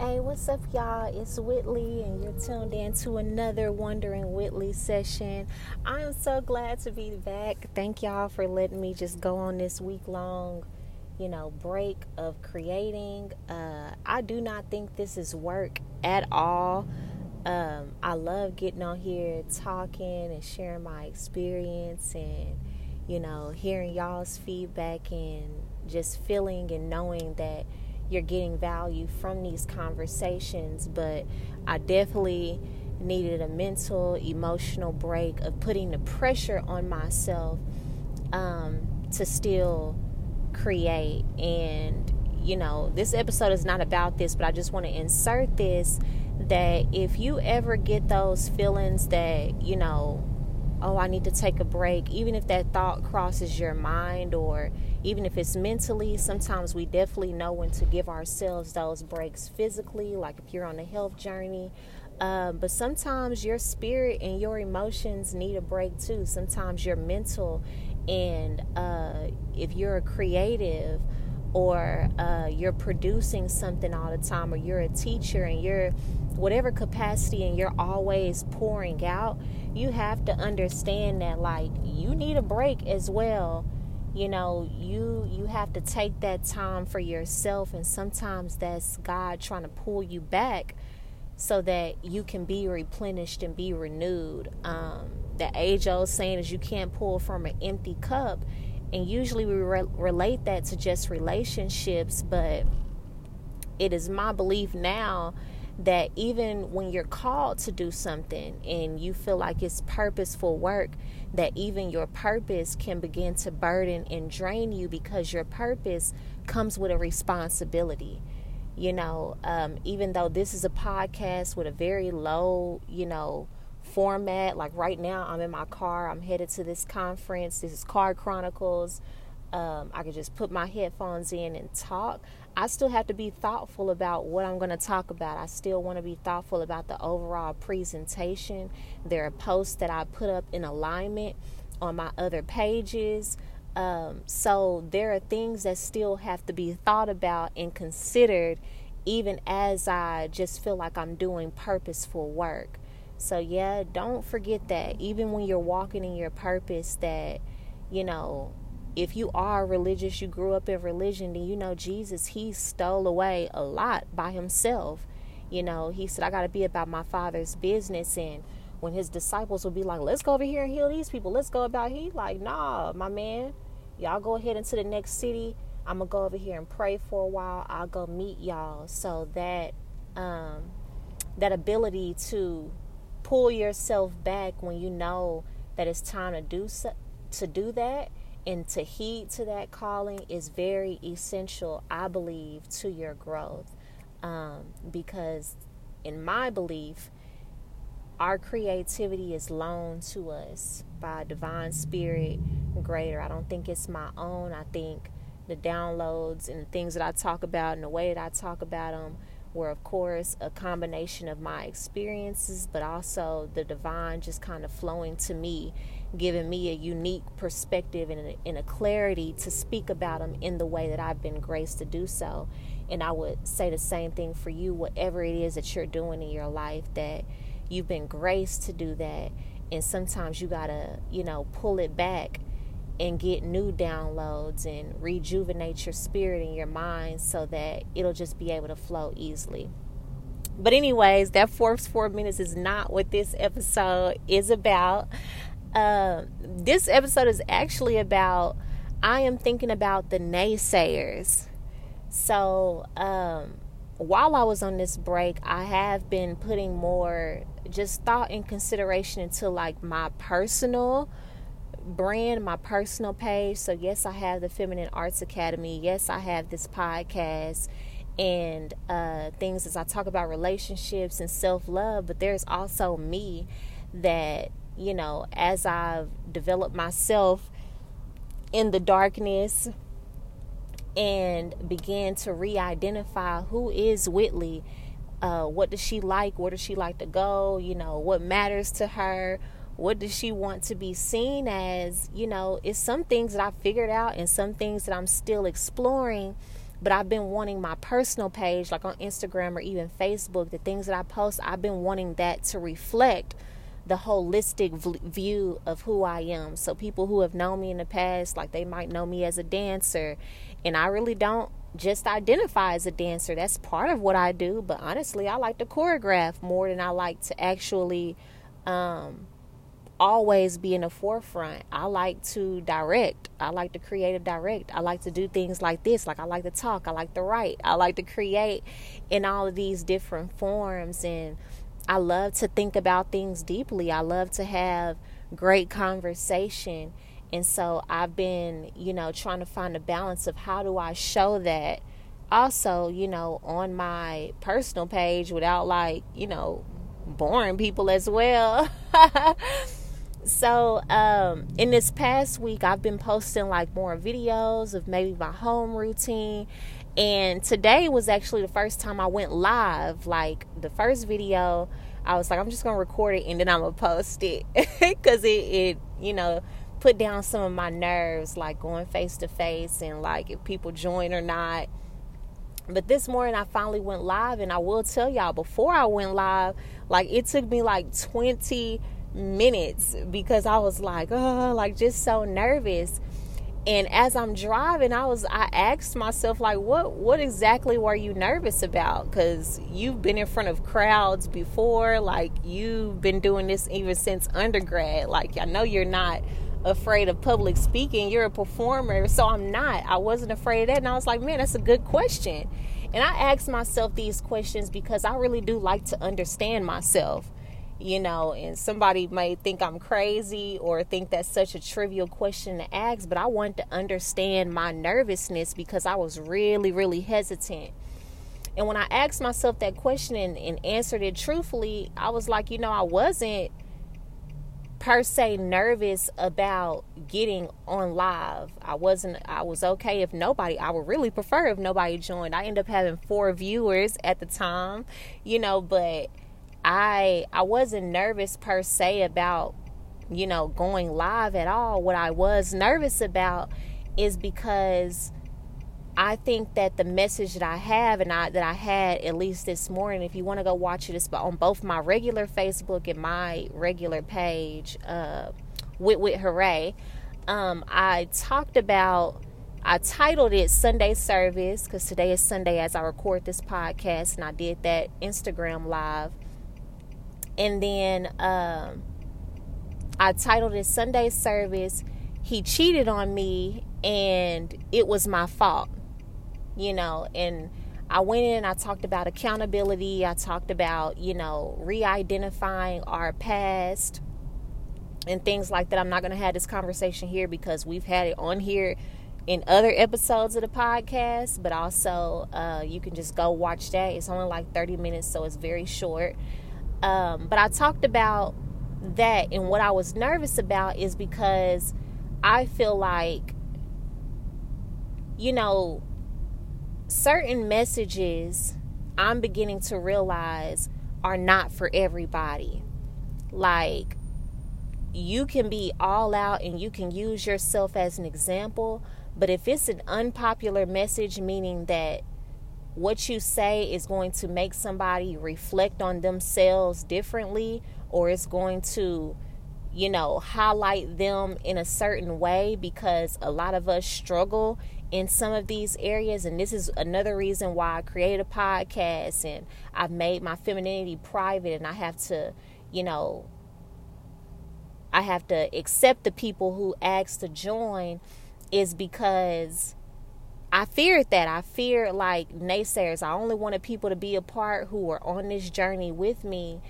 Hey, what's up, y'all? It's Whitley, and you're tuned in to another Wondering Whitley session. I am so glad to be back. Thank y'all for letting me just go on this week long, you know, break of creating. Uh, I do not think this is work at all. Um, I love getting on here talking and sharing my experience and, you know, hearing y'all's feedback and just feeling and knowing that you're getting value from these conversations, but I definitely needed a mental, emotional break of putting the pressure on myself um, to still create. And, you know, this episode is not about this, but I just want to insert this that if you ever get those feelings that, you know, oh, I need to take a break, even if that thought crosses your mind or even if it's mentally, sometimes we definitely know when to give ourselves those breaks physically, like if you're on a health journey. Um, but sometimes your spirit and your emotions need a break too. Sometimes your mental, and uh, if you're a creative, or uh, you're producing something all the time, or you're a teacher and you're whatever capacity and you're always pouring out, you have to understand that like you need a break as well. You know, you you have to take that time for yourself and sometimes that's God trying to pull you back so that you can be replenished and be renewed. Um, the age old saying is you can't pull from an empty cup and usually we re- relate that to just relationships, but it is my belief now that even when you're called to do something and you feel like it's purposeful work, that even your purpose can begin to burden and drain you because your purpose comes with a responsibility. You know, um, even though this is a podcast with a very low, you know, format. Like right now, I'm in my car. I'm headed to this conference. This is Car Chronicles. Um, I could just put my headphones in and talk. I still have to be thoughtful about what I'm going to talk about. I still want to be thoughtful about the overall presentation. There are posts that I put up in alignment on my other pages. Um, so there are things that still have to be thought about and considered, even as I just feel like I'm doing purposeful work. So, yeah, don't forget that even when you're walking in your purpose, that, you know, if you are religious, you grew up in religion, then you know Jesus, he stole away a lot by himself. You know, he said, I got to be about my father's business. And when his disciples would be like, let's go over here and heal these people, let's go about, he like, nah, my man, y'all go ahead into the next city. I'm going to go over here and pray for a while. I'll go meet y'all. So that, um, that ability to pull yourself back when you know that it's time to do so, to do that and to heed to that calling is very essential, I believe, to your growth. Um, because, in my belief, our creativity is loaned to us by divine spirit greater. I don't think it's my own. I think the downloads and the things that I talk about and the way that I talk about them were, of course, a combination of my experiences, but also the divine just kind of flowing to me, giving me a unique perspective and a, and a clarity to speak about them in the way that I've been graced to do so. And I would say the same thing for you, whatever it is that you're doing in your life, that you've been graced to do that. And sometimes you got to, you know, pull it back and get new downloads and rejuvenate your spirit and your mind so that it'll just be able to flow easily. But, anyways, that fourth four minutes is not what this episode is about. Uh, this episode is actually about I am thinking about the naysayers. So, um, while I was on this break, I have been putting more just thought and consideration into like my personal brand, my personal page. So, yes, I have the Feminine Arts Academy. Yes, I have this podcast and uh, things as I talk about relationships and self love. But there's also me that, you know, as I've developed myself in the darkness and began to re identify who is Whitley. Uh, what does she like? Where does she like to go? You know, what matters to her? What does she want to be seen as you know it's some things that i figured out and some things that i'm still exploring but I've been wanting my personal page, like on Instagram or even Facebook, the things that I post, I've been wanting that to reflect the holistic view of who I am. So people who have known me in the past, like they might know me as a dancer, and I really don't just identify as a dancer. That's part of what I do, but honestly, I like to choreograph more than I like to actually um, always be in the forefront. I like to direct. I like to create direct. I like to do things like this. Like I like to talk. I like to write. I like to create in all of these different forms. And I love to think about things deeply. I love to have great conversation. And so I've been, you know, trying to find a balance of how do I show that also, you know, on my personal page without like, you know, boring people as well. so um, in this past week i've been posting like more videos of maybe my home routine. And today was actually the first time i went live like the first video. I was like i'm just gonna record it and then i'm gonna post it. Because it, it you know put down some of my nerves like going face to face and like if people join or not. But this morning I finally went live and I will tell y'all before I went live like it took me like 20 minutes because I was like, oh, like just so nervous. And as I'm driving, I was I asked myself like, what what exactly were you nervous about? Because you've been in front of crowds before, like you've been doing this even since undergrad. Like I know you're not afraid of public speaking. You're a performer, so I'm not. I wasn't afraid of that, and I was like, man, that's a good question. And I asked myself these questions because I really do like to understand myself you know, and somebody may think I'm crazy or think that's such a trivial question to ask, but I wanted to understand my nervousness because I was really, really hesitant. And when I asked myself that question and, and answered it truthfully, I was like, you know, I wasn't per se nervous about getting on live. I wasn't I was okay if nobody I would really prefer if nobody joined. I ended up having four viewers at the time, you know, but I I wasn't nervous per se about you know going live at all. What I was nervous about is because I think that the message that I have and I that I had at least this morning, if you want to go watch it, it's on both my regular Facebook and my regular page, uh, Whit Whit Hurray. Um, I talked about I titled it Sunday Service because today is Sunday as I record this podcast, and I did that Instagram live and then um, I titled it Sunday Service. He cheated on me, and it was my fault, you know. And I went in, I talked about accountability, I talked about, you know, re identifying our past and things like that. I'm not going to have this conversation here because we've had it on here in other episodes of the podcast, but also uh, you can just go watch that. It's only like 30 minutes, so it's very short. Um, but I talked about that, and what I was nervous about is because I feel like, you know, certain messages I'm beginning to realize are not for everybody. Like, you can be all out and you can use yourself as an example, but if it's an unpopular message, meaning that what you say is going to make somebody reflect on themselves differently or it's going to you know highlight them in a certain way because a lot of us struggle in some of these areas. And this is another reason why I created a podcast and I've made my femininity private and I have to you know I have to accept the people who ask to join is because I feared that. I feared like naysayers. I only wanted people to be a part who were on this journey with me.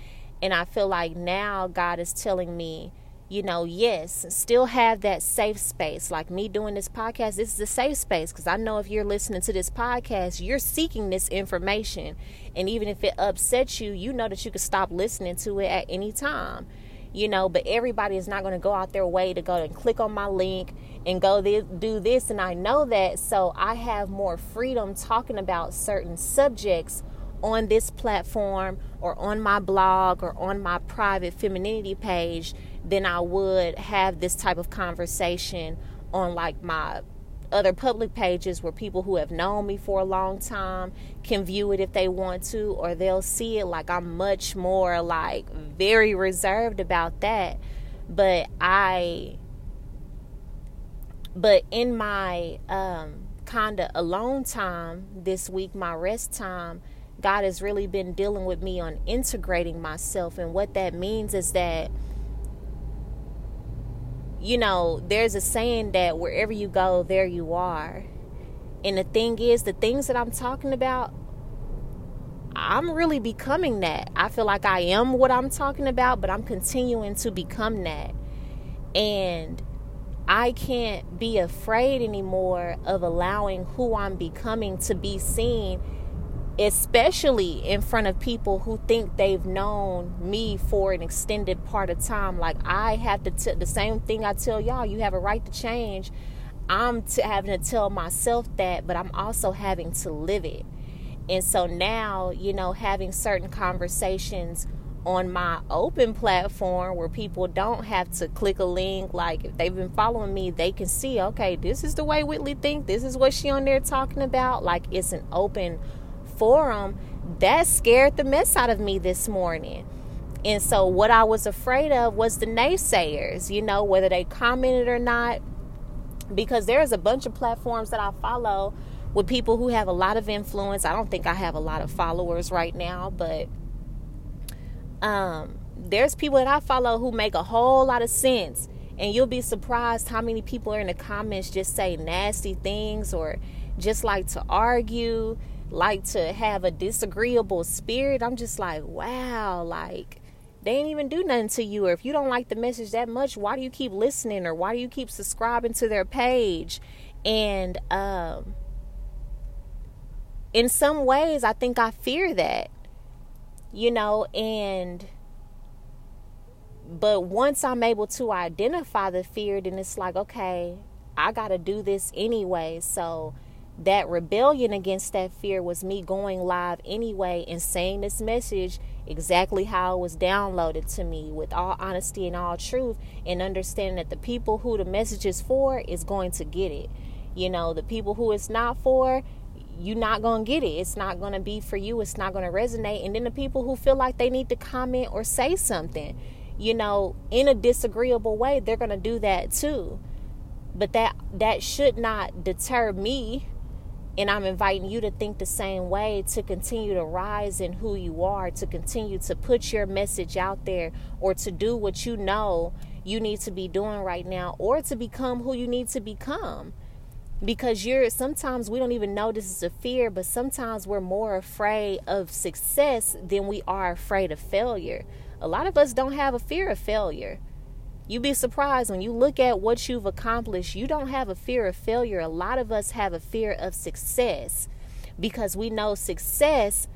And I feel like now God is telling me, you know, yes, still have that safe space. Like me doing this podcast, this is a safe space because I know if you're listening to this podcast, you're seeking this information. And even if it upsets you, you know that you can stop listening to it at any time you know, but everybody is not going to go out their way to go and click on my link and go do this. And I know that. So I have more freedom talking about certain subjects on this platform or on my blog or on my private femininity page than I would have this type of conversation on like my other public pages where people who have known me for a long time can view it if they want to, or they'll see it like I'm much more like very reserved about that. But I, but in my um, kind of alone time this week, my rest time, God has really been dealing with me on integrating myself. And what that means is that you know, there's a saying that wherever you go, there you are. And the thing is, the things that I'm talking about, I'm really becoming that. I feel like I am what I'm talking about, but I'm continuing to become that. And I can't be afraid anymore of allowing who I'm becoming to be seen especially in front of people who think they've known me for an extended part of time. Like I have to t- the same thing I tell y'all, you have a right to change. I'm t- having to tell myself that, but I'm also having to live it. And so now, you know, having certain conversations on my open platform where people don't have to click a link like if they've been following me they can see okay this is the way whitley think this is what she on there talking about like it's an open forum, that scared the mess out of me this morning. And so, what I was afraid of was the naysayers, you know, whether they commented or not. Because there's a bunch of platforms that I follow with people who have a lot of influence. I don't think I have a lot of followers right now, but um, there's people that I follow who make a whole lot of sense. And you'll be surprised how many people are in the comments just say nasty things or just like to argue like to have a disagreeable spirit, I'm just like, wow, like they ain't even do nothing to you. Or if you don't like the message that much, why do you keep listening or why do you keep subscribing to their page? And um in some ways I think I fear that. You know, and but once I'm able to identify the fear, then it's like, okay, I got to do this anyway. So that rebellion against that fear was me going live anyway and saying this message exactly how it was downloaded to me with all honesty and all truth and understanding that the people who the message is for is going to get it. You know the people who it's not for you're not going to get it. It's not going to be for you. It's not going to resonate. And then the people who feel like they need to comment or say something you know in a disagreeable way they're going to do that too. But that that should not deter me and I'm inviting you to think the same way, to continue to rise in who you are, to continue to put your message out there, or to do what you know you need to be doing right now, or to become who you need to become. Because you're sometimes we don't even know this is a fear, but sometimes we're more afraid of success than we are afraid of failure. A lot of us don't have a fear of failure You'd be surprised when you look at what you've accomplished, you don't have a fear of failure. A lot of us have a fear of success because we know success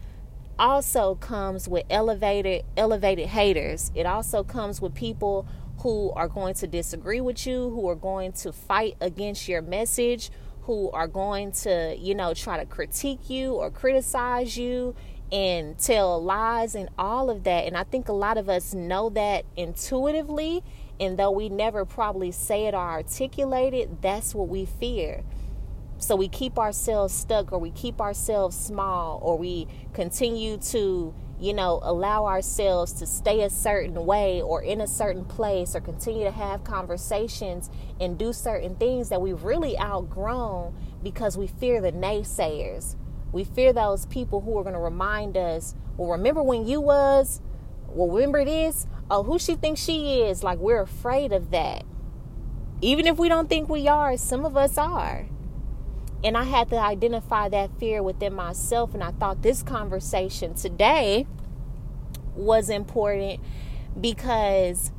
also comes with elevated elevated haters. It also comes with people who are going to disagree with you, who are going to fight against your message, who are going to, you know, try to critique you or criticize you and tell lies and all of that. And I think a lot of us know that intuitively and though we never probably say it or articulate it, that's what we fear. So we keep ourselves stuck or we keep ourselves small or we continue to, you know, allow ourselves to stay a certain way or in a certain place or continue to have conversations and do certain things that we've really outgrown because we fear the naysayers. We fear those people who are going to remind us, well, remember when you was, well, remember this, oh, who she thinks she is. Like we're afraid of that. Even if we don't think we are, some of us are. And I had to identify that fear within myself. And I thought this conversation today was important because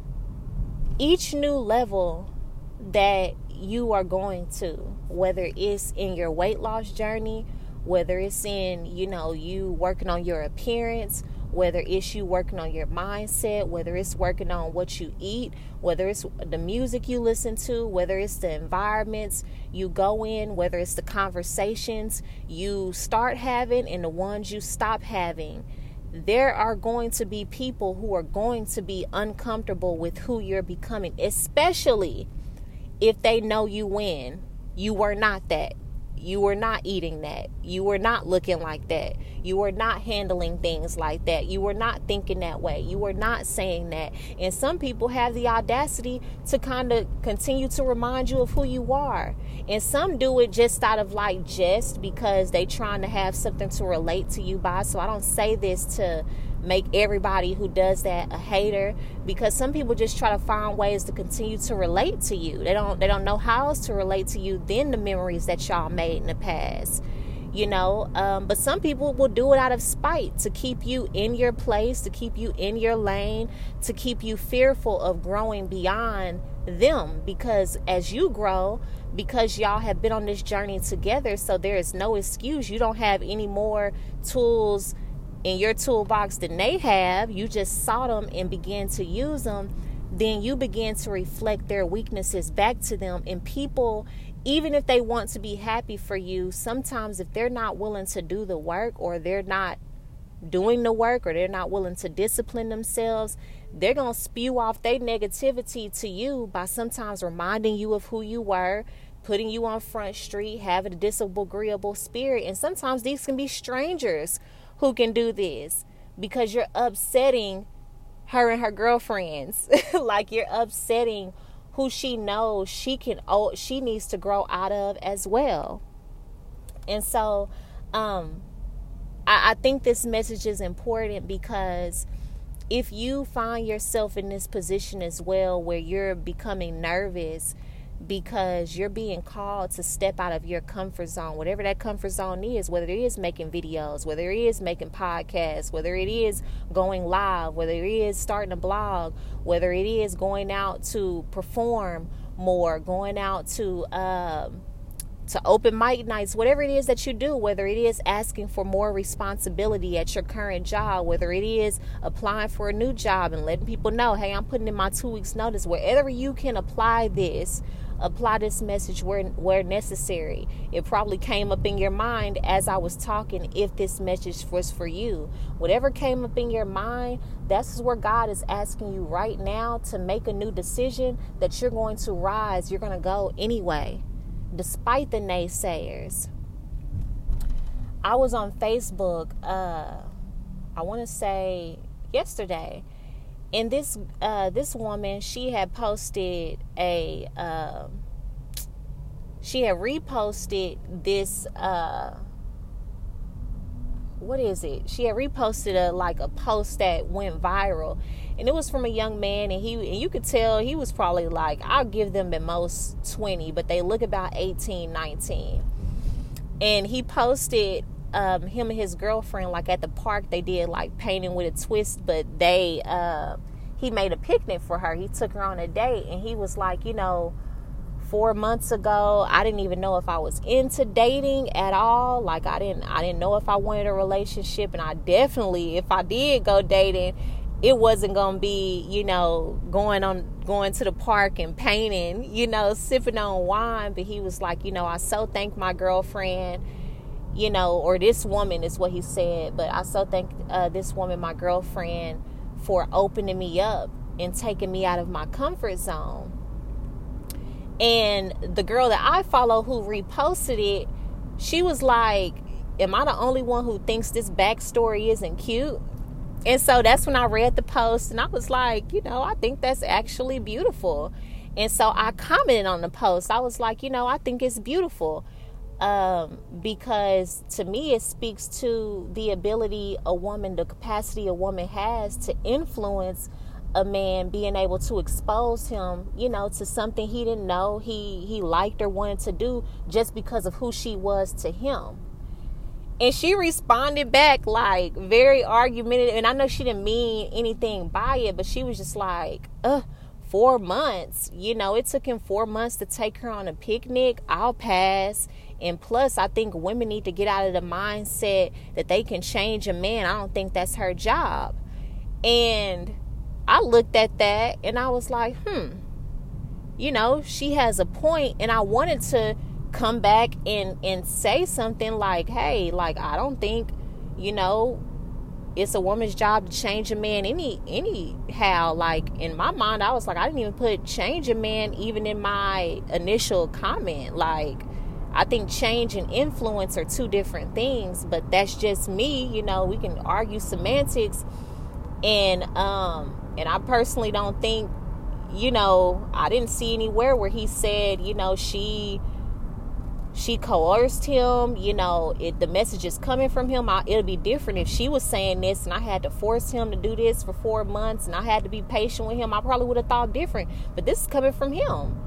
each new level that you are going to, whether it's in your weight loss journey, whether it's in, you know, you working on your appearance, whether it's you working on your mindset, whether it's working on what you eat, whether it's the music you listen to, whether it's the environments you go in, whether it's the conversations you start having and the ones you stop having. There are going to be people who are going to be uncomfortable with who you're becoming, especially if they know you win You were not that. You were not eating that. You were not looking like that. You were not handling things like that. You were not thinking that way. You were not saying that. And some people have the audacity to kind of continue to remind you of who you are. And some do it just out of like jest because they trying to have something to relate to you by. So I don't say this to make everybody who does that a hater because some people just try to find ways to continue to relate to you. They don't they don't know how else to relate to you than the memories that y'all made in the past. You know, um, but some people will do it out of spite to keep you in your place, to keep you in your lane, to keep you fearful of growing beyond them. Because as you grow, because y'all have been on this journey together, so there is no excuse. You don't have any more tools in your toolbox than they have, you just saw them and began to use them, then you begin to reflect their weaknesses back to them. And people, even if they want to be happy for you, sometimes if they're not willing to do the work or they're not doing the work or they're not willing to discipline themselves, they're going to spew off their negativity to you by sometimes reminding you of who you were, putting you on front street, having a disagreeable spirit. And sometimes these can be strangers who can do this because you're upsetting her and her girlfriends. like you're upsetting who she knows she can oh she needs to grow out of as well. And so um I, I think this message is important because if you find yourself in this position as well where you're becoming nervous because you're being called to step out of your comfort zone, whatever that comfort zone is, whether it is making videos, whether it is making podcasts, whether it is going live, whether it is starting a blog, whether it is going out to perform more, going out to um, to open mic nights, whatever it is that you do, whether it is asking for more responsibility at your current job, whether it is applying for a new job and letting people know, hey, I'm putting in my two weeks notice, wherever you can apply this apply this message where where necessary. It probably came up in your mind as I was talking if this message was for you. Whatever came up in your mind, that's where God is asking you right now to make a new decision that you're going to rise, you're going to go anyway, despite the naysayers. I was on Facebook uh I want to say yesterday and this uh, this woman she had posted a uh, she had reposted this uh, what is it? She had reposted a like a post that went viral. And it was from a young man and he and you could tell he was probably like i'll give them at most 20 but they look about 18 19 and he posted um, him and his girlfriend like at the park they did like painting with a twist but they uh, he made a picnic for her. He took her on a date and he was like you know four months ago i didn't even know if i was into dating at all. Like i didn't i didn't know if i wanted a relationship and i definitely if i did go dating it wasn't gonna be you know going on going to the park and painting you know sipping on wine. But he was like you know i so thank my girlfriend you know, or this woman is what he said, but I so thank uh, this woman, my girlfriend, for opening me up and taking me out of my comfort zone. And the girl that I follow who reposted it, she was like, Am I the only one who thinks this backstory isn't cute? And so that's when I read the post and I was like, you know, I think that's actually beautiful. And so I commented on the post. I was like, you know, I think it's beautiful um, because to me it speaks to the ability a woman, the capacity a woman has to influence a man being able to expose him, you know, to something he didn't know he he liked or wanted to do just because of who she was to him. And she responded back like very argumentative, and I know she didn't mean anything by it, but she was just like, "Uh, four months. You know, it took him four months to take her on a picnic. I'll pass." And plus, I think women need to get out of the mindset that they can change a man. I don't think that's her job. And I looked at that and I was like, hmm, you know, she has a point. And I wanted to come back and, and say something like, hey, like, I don't think, you know, it's a woman's job to change a man any anyhow like in my mind i was like i didn't even put change a man even in my initial comment like I think change and influence are two different things, but that's just me. You know, we can argue semantics, and um, and I personally don't think, you know, I didn't see anywhere where he said, you know, she she coerced him you know it the message is coming from him. I, it'll be different if she was saying this and i had to force him to do this for four months and i had to be patient with him i probably would have thought different. But this is coming from him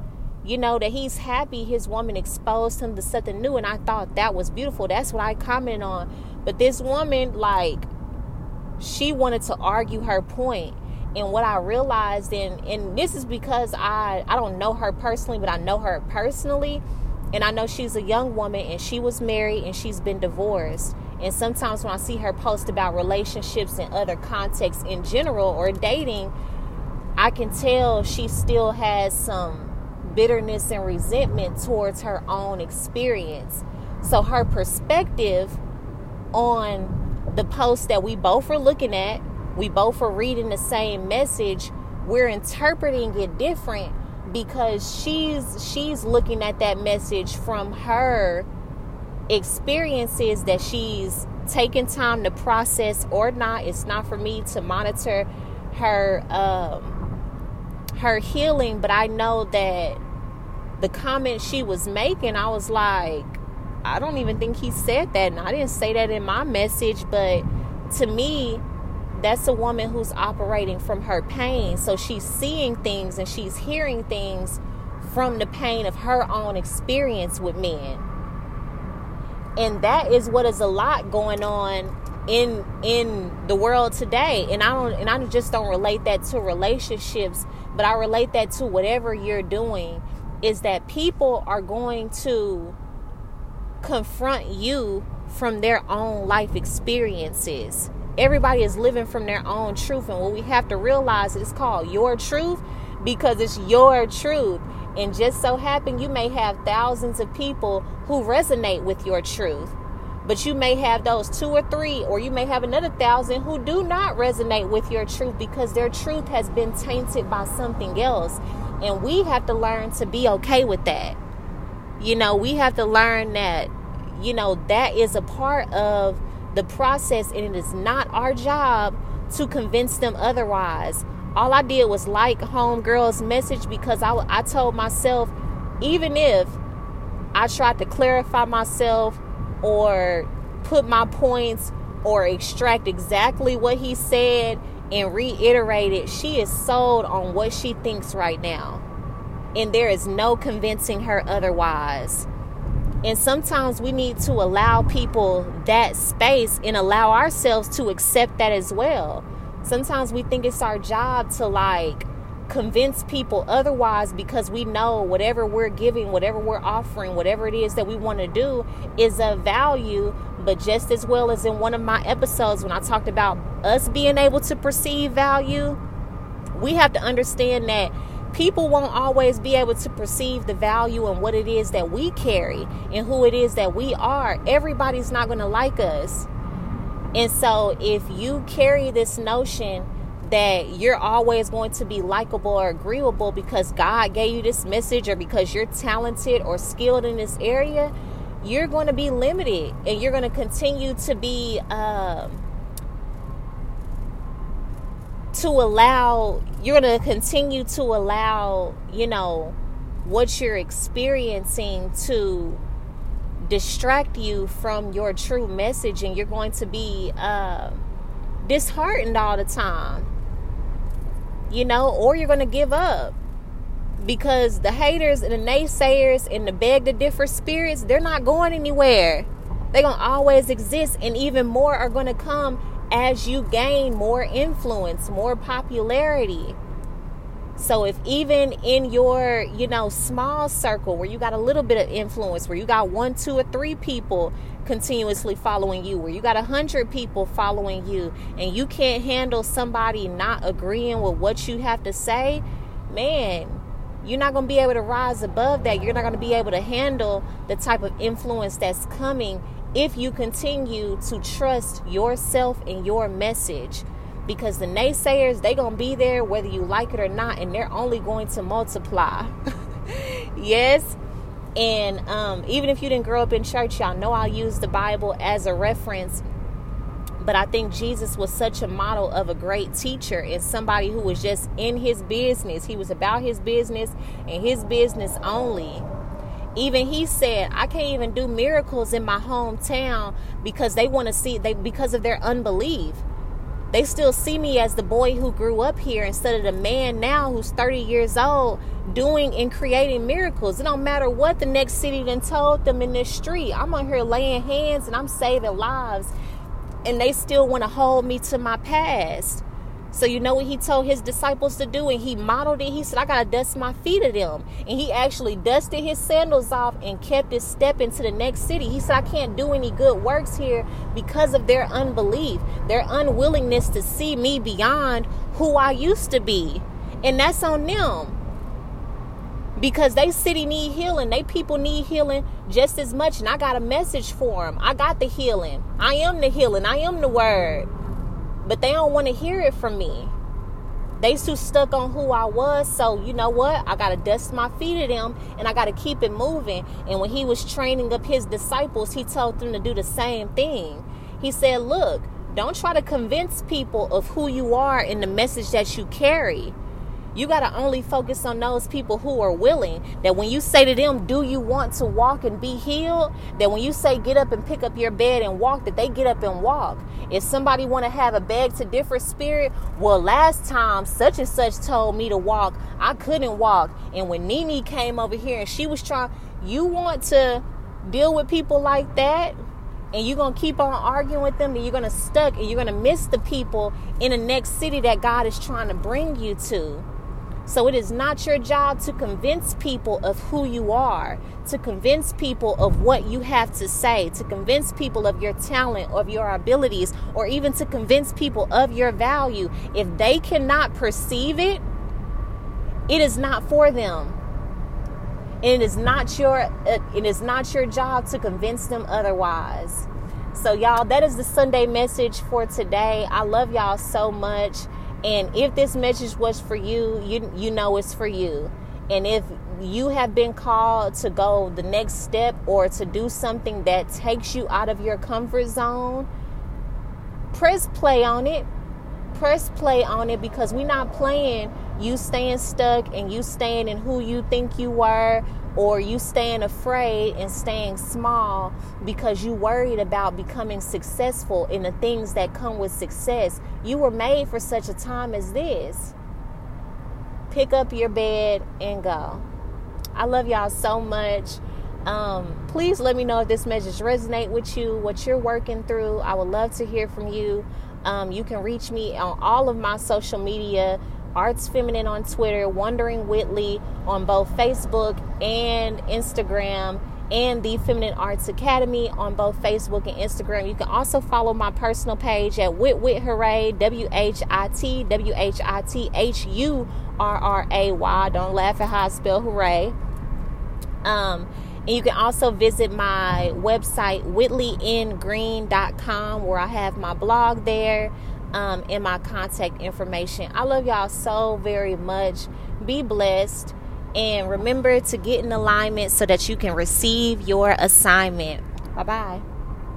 you know that he's happy his woman exposed him to something new and i thought that was beautiful. That's what i comment on. But this woman like she wanted to argue her point. And what i realized and and this is because i i don't know her personally but i know her personally. And I know she's a young woman and she was married and she's been divorced. And sometimes when I see her post about relationships and other contexts in general or dating, I can tell she still has some bitterness and resentment towards her own experience. So her perspective on the post that we both are looking at, we both are reading the same message, we're interpreting it different because she's she's looking at that message from her experiences that she's taking time to process or not it's not for me to monitor her um her healing but i know that the comment she was making i was like i don't even think he said that and i didn't say that in my message but to me that's a woman who's operating from her pain. So she's seeing things and she's hearing things from the pain of her own experience with men. And that is what is a lot going on in in the world today. And I don't and I just don't relate that to relationships, but I relate that to whatever you're doing is that people are going to confront you from their own life experiences. Everybody is living from their own truth and what we have to realize is called your truth because it's your truth. And just so happen you may have thousands of people who resonate with your truth but you may have those two or three or you may have another thousand who do not resonate with your truth because their truth has been tainted by something else and we have to learn to be okay with that you know we have to learn that you know that is a part of the process, and it is not our job to convince them otherwise. All I did was like Homegirl's message because I, I told myself, even if I tried to clarify myself or put my points or extract exactly what he said and reiterated she is sold on what she thinks right now. And there is no convincing her otherwise. And sometimes we need to allow people that space and allow ourselves to accept that as well. Sometimes we think it's our job to like convince people otherwise because we know whatever we're giving, whatever we're offering, whatever it is that we want to do is of value. But just as well as in one of my episodes when I talked about us being able to perceive value, we have to understand that people won't always be able to perceive the value and what it is that we carry and who it is that we are. Everybody's not going to like us. And so, if you carry this notion that you're always going to be likable or agreeable because God gave you this message or because you're talented or skilled in this area, you're going to be limited and you're going to continue to be. Um, to allow you're going to continue to allow you know what you're experiencing to distract you from your true message and you're going to be uh, disheartened all the time you know or you're going to give up because the haters and the naysayers and the beg to differ spirits they're not going anywhere they're going to always exist and even more are going to come as you gain more influence, more popularity. So if even in your, you know, small circle where you got a little bit of influence, where you got one, two, or three people continuously following you, where you got a hundred people following you, and you can't handle somebody not agreeing with what you have to say, man, you're not going to be able to rise above that. You're not going to be able to handle the type of influence that's coming if you continue to trust yourself and your message because the naysayers they gonna be there whether you like it or not and they're only going to multiply yes And um, even if you didn't grow up in church, y'all know I'll use the Bible as a reference. But I think Jesus was such a model of a great teacher and somebody who was just in his business. He was about his business and his business only. Even he said, I can't even do miracles in my hometown because they want to see they because of their unbelief. They still see me as the boy who grew up here instead of the man now who's 30 years old doing and creating miracles. It don't matter what the next city then told them in this street. I'm on here laying hands and I'm saving lives. And they still want to hold me to my past. So you know what he told his disciples to do, and he modeled it. He said, "I gotta dust my feet of them," and he actually dusted his sandals off and kept his step into the next city. He said, "I can't do any good works here because of their unbelief, their unwillingness to see me beyond who I used to be, and that's on them." Because they city need healing they people need healing just as much and i got a message for them i got the healing i am the healing i am the word but they don't want to hear it from me. They too stuck on who I was. So you know what? I gotta dust my feet at them and I gotta keep it moving. And when he was training up his disciples, he told them to do the same thing. He said, Look, don't try to convince people of who you are and the message that you carry. You got to only focus on those people who are willing. That when you say to them, Do you want to walk and be healed? That when you say, Get up and pick up your bed and walk, that they get up and walk. If somebody want to have a beg to differ spirit, well, last time such and such told me to walk, I couldn't walk. And when Nene came over here and she was trying, you want to deal with people like that? and you're going to keep on arguing with them and you're going to stuck and you're going to miss the people in the next city that God is trying to bring you to. So it is not your job to convince people of who you are, to convince people of what you have to say, to convince people of your talent, of your abilities, or even to convince people of your value. If they cannot perceive it, it is not for them. And it is not your uh, it is not your job to convince them otherwise. So y'all, that is the Sunday message for today. I love y'all so much. And if this message was for you, you you know it's for you. And if you have been called to go the next step or to do something that takes you out of your comfort zone, press play on it. Press play on it because we're not playing you staying stuck and you staying in who you think you were or you staying afraid and staying small because you worried about becoming successful in the things that come with success. You were made for such a time as this. Pick up your bed and go. I love y'all so much. Um, please let me know if this message resonate with you, what you're working through. I would love to hear from you. Um, you can reach me on all of my social media Arts Feminine on Twitter, Wondering Whitley on both Facebook and Instagram, and the Feminine Arts Academy on both Facebook and Instagram. You can also follow my personal page at Whit Whit Hurray, W H I T W H I T H U R R A Y. Don't laugh at how I spell hooray. Um, and you can also visit my website, whitleyngreen.com, where I have my blog there um, and my contact information. I love y'all so very much. Be blessed. And remember to get in alignment so that you can receive your assignment. Bye bye.